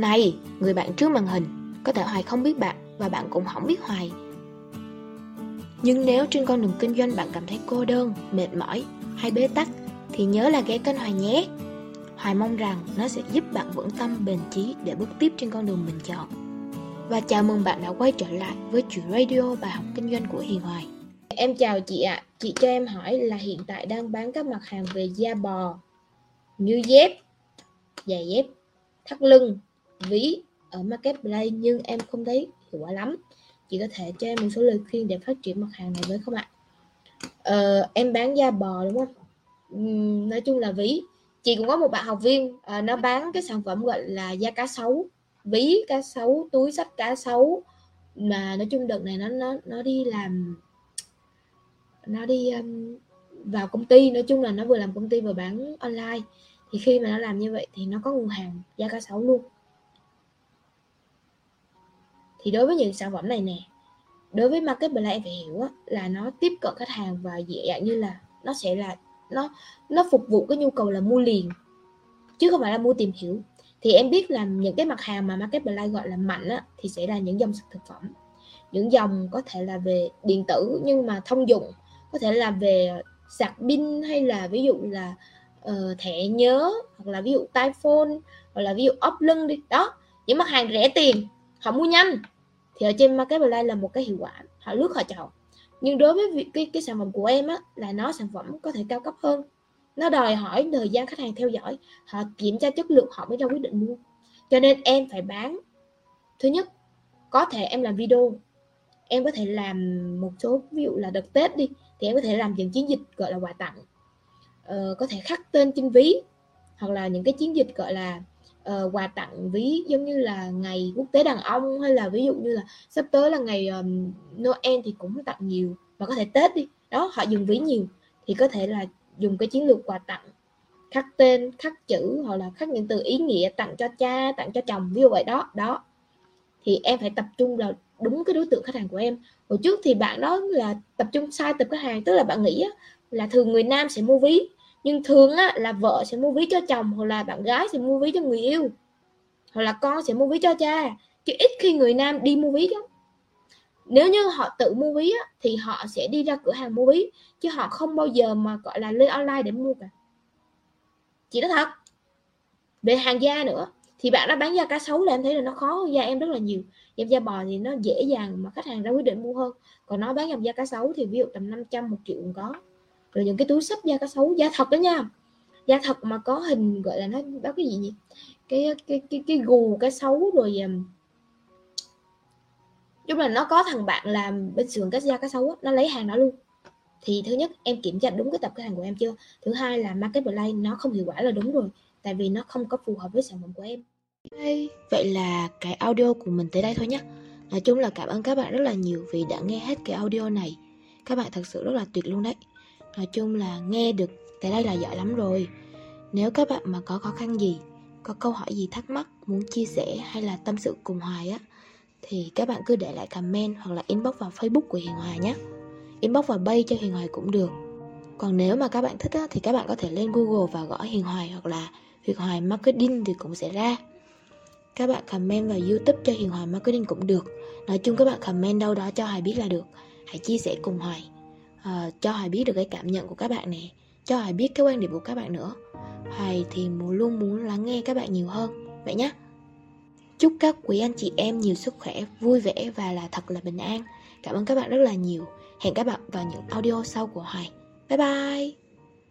Này, người bạn trước màn hình, có thể Hoài không biết bạn và bạn cũng không biết Hoài. Nhưng nếu trên con đường kinh doanh bạn cảm thấy cô đơn, mệt mỏi hay bế tắc thì nhớ là ghé kênh Hoài nhé. Hoài mong rằng nó sẽ giúp bạn vững tâm bền chí để bước tiếp trên con đường mình chọn. Và chào mừng bạn đã quay trở lại với chuyện radio bài học kinh doanh của Hiền Hoài. Em chào chị ạ, à. chị cho em hỏi là hiện tại đang bán các mặt hàng về da bò như dép, giày dép, thắt lưng, ví ở Marketplace nhưng em không thấy hiệu quả lắm. Chị có thể cho em một số lời khuyên để phát triển mặt hàng này với không ạ? Ờ, em bán da bò đúng không? Uhm, nói chung là ví. Chị cũng có một bạn học viên à, nó bán cái sản phẩm gọi là da cá sấu, ví cá sấu, túi sách cá sấu mà nói chung đợt này nó nó nó đi làm nó đi um, vào công ty nói chung là nó vừa làm công ty vừa bán online thì khi mà nó làm như vậy thì nó có nguồn hàng da cá sấu luôn thì đối với những sản phẩm này nè đối với marketplace em phải hiểu á, là nó tiếp cận khách hàng và dễ dàng như là nó sẽ là nó nó phục vụ cái nhu cầu là mua liền chứ không phải là mua tìm hiểu. Thì em biết là những cái mặt hàng mà marketplace gọi là mạnh á, thì sẽ là những dòng thực phẩm. Những dòng có thể là về điện tử nhưng mà thông dụng có thể là về sạc pin hay là ví dụ là uh, thẻ nhớ hoặc là ví dụ tai phone hoặc là ví dụ ốp lưng đi. Đó những mặt hàng rẻ tiền họ mua nhanh. Thì ở trên marketplace là một cái hiệu quả. Họ lướt họ chọn. Nhưng đối với việc cái cái sản phẩm của em á là nó sản phẩm có thể cao cấp hơn. Nó đòi hỏi thời gian khách hàng theo dõi. Họ kiểm tra chất lượng họ mới ra quyết định mua. Cho nên em phải bán. Thứ nhất có thể em làm video. Em có thể làm một số ví dụ là đợt tết đi thì em có thể làm những chiến dịch gọi là quà tặng. Ờ, có thể khắc tên trên ví hoặc là những cái chiến dịch gọi là uh, quà tặng ví giống như là ngày quốc tế đàn ông hay là ví dụ như là sắp tới là ngày um, Noel thì cũng tặng nhiều và có thể Tết đi. Đó họ dùng ví nhiều thì có thể là dùng cái chiến lược quà tặng khắc tên khắc chữ hoặc là khắc những từ ý nghĩa tặng cho cha tặng cho chồng ví dụ vậy đó. Đó thì em phải tập trung là đúng cái đối tượng khách hàng của em. Hồi trước thì bạn đó là tập trung sai tập khách hàng tức là bạn nghĩ là thường người nam sẽ mua ví nhưng thường á, là vợ sẽ mua ví cho chồng hoặc là bạn gái sẽ mua ví cho người yêu hoặc là con sẽ mua ví cho cha. Chứ ít khi người nam đi mua ví lắm. Nếu như họ tự mua ví á, thì họ sẽ đi ra cửa hàng mua ví chứ họ không bao giờ mà gọi là lên online để mua cả. Chị nói thật. Về hàng da nữa thì bạn đã bán da cá sấu là em thấy là nó khó hơn da em rất là nhiều. Em da bò thì nó dễ dàng mà khách hàng ra quyết định mua hơn. Còn nó bán dòng da cá sấu thì ví dụ tầm 500 một triệu cũng có rồi những cái túi sách da cá sấu, da thật đó nha. Da thật mà có hình, gọi là nó đó cái gì nhỉ? Cái cái cái cái gù cá sấu rồi chung là nó có thằng bạn làm bên sườn cái da cá sấu nó lấy hàng đó luôn. Thì thứ nhất, em kiểm tra đúng cái tập khách hàng của em chưa? Thứ hai là market play nó không hiệu quả là đúng rồi, tại vì nó không có phù hợp với sản phẩm của em. Vậy là cái audio của mình tới đây thôi nhé nói chung là cảm ơn các bạn rất là nhiều vì đã nghe hết cái audio này. Các bạn thật sự rất là tuyệt luôn đấy nói chung là nghe được tại đây là giỏi lắm rồi. Nếu các bạn mà có khó khăn gì có câu hỏi gì thắc mắc muốn chia sẻ hay là tâm sự cùng hoài á thì các bạn cứ để lại comment hoặc là inbox vào facebook của hiền hoài nhé. Inbox vào bay cho hiền hoài cũng được. Còn nếu mà các bạn thích á, thì các bạn có thể lên google và gõ hiền hoài hoặc là hiền hoài marketing thì cũng sẽ ra. Các bạn comment vào youtube cho hiền hoài marketing cũng được. Nói chung các bạn comment đâu đó cho hoài biết là được. Hãy chia sẻ cùng hoài uh, cho Hoài biết được cái cảm nhận của các bạn nè cho Hoài biết cái quan điểm của các bạn nữa. Hoài thì muốn luôn muốn lắng nghe các bạn nhiều hơn vậy nhé chúc các quý anh chị em nhiều sức khỏe vui vẻ và là thật là bình an. Cảm ơn các bạn rất là nhiều. Hẹn các bạn vào những audio sau của Hoài. Bye bye!